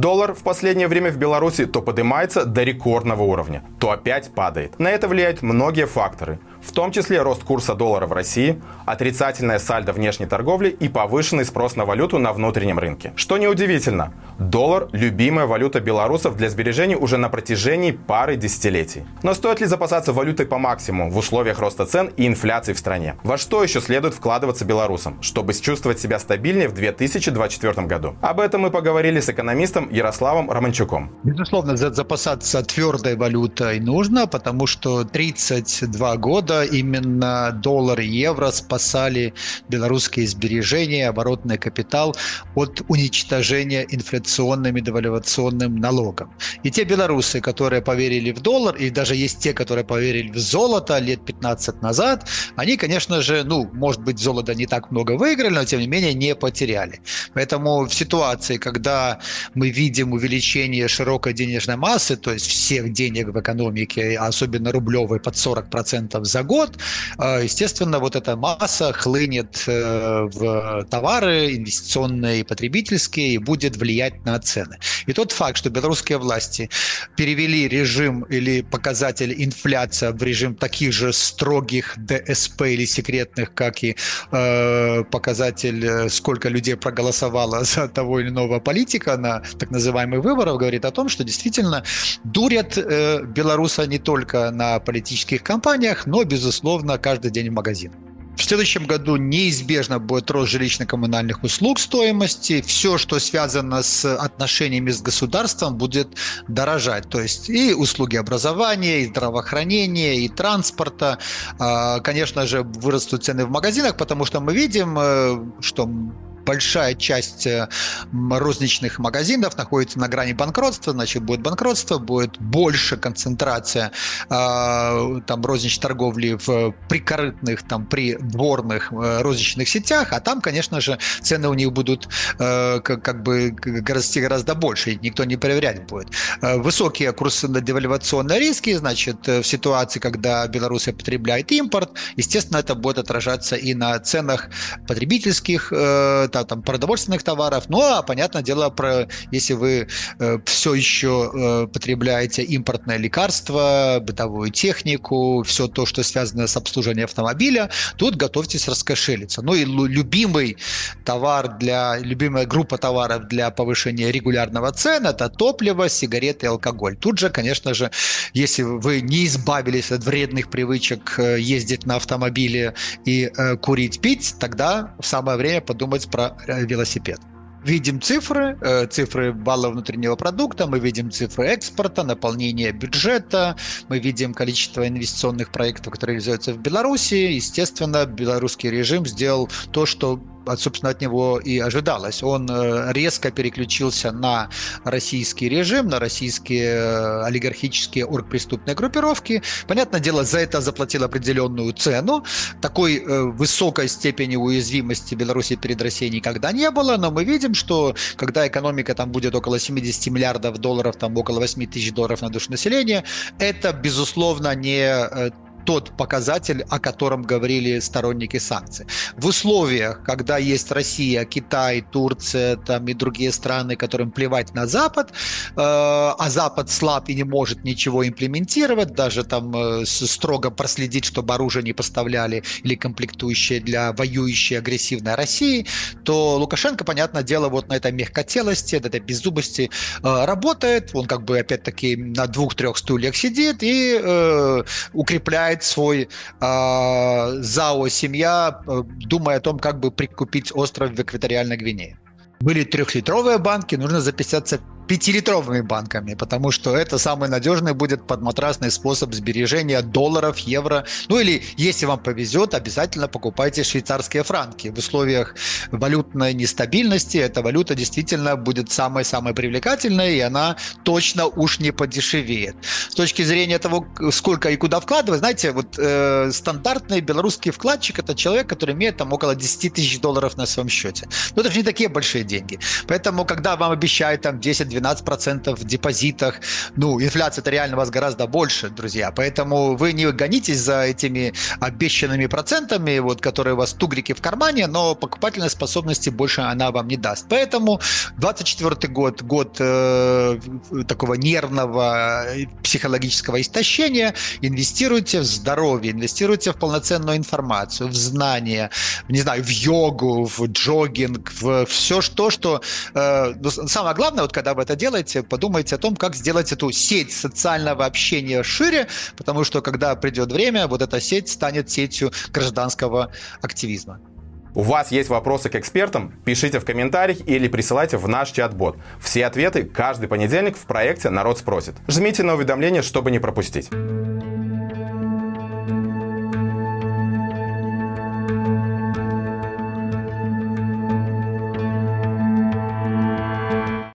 Доллар в последнее время в Беларуси то поднимается до рекордного уровня, то опять падает. На это влияют многие факторы – в том числе рост курса доллара в России, отрицательная сальдо внешней торговли и повышенный спрос на валюту на внутреннем рынке. Что неудивительно, доллар – любимая валюта белорусов для сбережений уже на протяжении пары десятилетий. Но стоит ли запасаться валютой по максимуму в условиях роста цен и инфляции в стране? Во что еще следует вкладываться белорусам, чтобы чувствовать себя стабильнее в 2024 году? Об этом мы поговорили с экономистом Ярославом Романчуком. Безусловно, запасаться твердой валютой нужно, потому что 32 года именно доллар и евро спасали белорусские сбережения, оборотный капитал от уничтожения инфляционным и девальвационным налогом. И те белорусы, которые поверили в доллар, и даже есть те, которые поверили в золото лет 15 назад, они, конечно же, ну, может быть, золото не так много выиграли, но, тем не менее, не потеряли. Поэтому в ситуации, когда мы видим увеличение широкой денежной массы, то есть всех денег в экономике, особенно рублевой, под 40% за год, а, естественно, вот эта масса хлынет э, в товары инвестиционные и потребительские и будет влиять на цены. И тот факт, что белорусские власти перевели режим или показатель инфляция в режим таких же строгих ДСП или секретных, как и э, показатель, э, сколько людей проголосовало за того или иного политика на так называемых выборах, говорит о том, что действительно дурят э, белоруса не только на политических кампаниях, но безусловно, каждый день в магазин. В следующем году неизбежно будет рост жилищно-коммунальных услуг стоимости. Все, что связано с отношениями с государством, будет дорожать. То есть и услуги образования, и здравоохранения, и транспорта. А, конечно же, вырастут цены в магазинах, потому что мы видим, э, что большая часть э, розничных магазинов находится на грани банкротства, значит, будет банкротство, будет больше концентрация э, там розничной торговли в прикорытных, там, придворных э, розничных сетях, а там, конечно же, цены у них будут э, как, как бы расти гораздо больше, и никто не проверять будет. Э, высокие курсно-девальвационные риски, значит, в ситуации, когда Беларусь потребляет импорт, естественно, это будет отражаться и на ценах потребительских да, там, продовольственных товаров. Ну, а, понятное дело, про, если вы э, все еще э, потребляете импортное лекарство, бытовую технику, все то, что связано с обслуживанием автомобиля, тут готовьтесь раскошелиться. Ну и любимый товар для, любимая группа товаров для повышения регулярного цен – это топливо, сигареты и алкоголь. Тут же, конечно же, если вы не избавились от вредных привычек э, ездить на автомобиле и э, курить, пить, тогда самое время подумать про про э, велосипед. Видим цифры, э, цифры балла внутреннего продукта, мы видим цифры экспорта, наполнения бюджета, мы видим количество инвестиционных проектов, которые реализуются в Беларуси. Естественно, белорусский режим сделал то, что собственно, от него и ожидалось. Он э, резко переключился на российский режим, на российские э, олигархические оргпреступные группировки. Понятное дело, за это заплатил определенную цену. Такой э, высокой степени уязвимости Беларуси перед Россией никогда не было, но мы видим, что когда экономика там будет около 70 миллиардов долларов, там около 8 тысяч долларов на душу населения, это, безусловно, не тот показатель, о котором говорили сторонники санкций. В условиях, когда есть Россия, Китай, Турция там, и другие страны, которым плевать на Запад, э, а Запад слаб и не может ничего имплементировать, даже там э, строго проследить, чтобы оружие не поставляли или комплектующие для воюющей агрессивной России, то Лукашенко, понятное дело, вот на этой мягкотелости, на этой беззубости э, работает. Он как бы опять-таки на двух-трех стульях сидит и э, укрепляет укрепляет свой э, ЗАО «Семья», э, думая о том, как бы прикупить остров в экваториальной Гвинее. Были трехлитровые банки, нужно записаться пятилитровыми банками, потому что это самый надежный будет подматрасный способ сбережения долларов, евро. Ну или, если вам повезет, обязательно покупайте швейцарские франки. В условиях валютной нестабильности эта валюта действительно будет самой-самой привлекательной, и она точно уж не подешевеет. С точки зрения того, сколько и куда вкладывать, знаете, вот э, стандартный белорусский вкладчик – это человек, который имеет там около 10 тысяч долларов на своем счете. Но это же не такие большие деньги. Поэтому, когда вам обещают там 10-12 12% в депозитах. Ну, инфляция это реально у вас гораздо больше, друзья. Поэтому вы не гонитесь за этими обещанными процентами, вот, которые у вас тугрики в кармане, но покупательной способности больше она вам не даст. Поэтому 24 год, год э, такого нервного психологического истощения. Инвестируйте в здоровье, инвестируйте в полноценную информацию, в знания, не знаю, в йогу, в джогинг, в все то, что... Э, ну, самое главное, вот когда вы это делаете, подумайте о том, как сделать эту сеть социального общения шире, потому что когда придет время, вот эта сеть станет сетью гражданского активизма. У вас есть вопросы к экспертам? Пишите в комментариях или присылайте в наш чат-бот. Все ответы каждый понедельник в проекте «Народ спросит». Жмите на уведомления, чтобы не пропустить.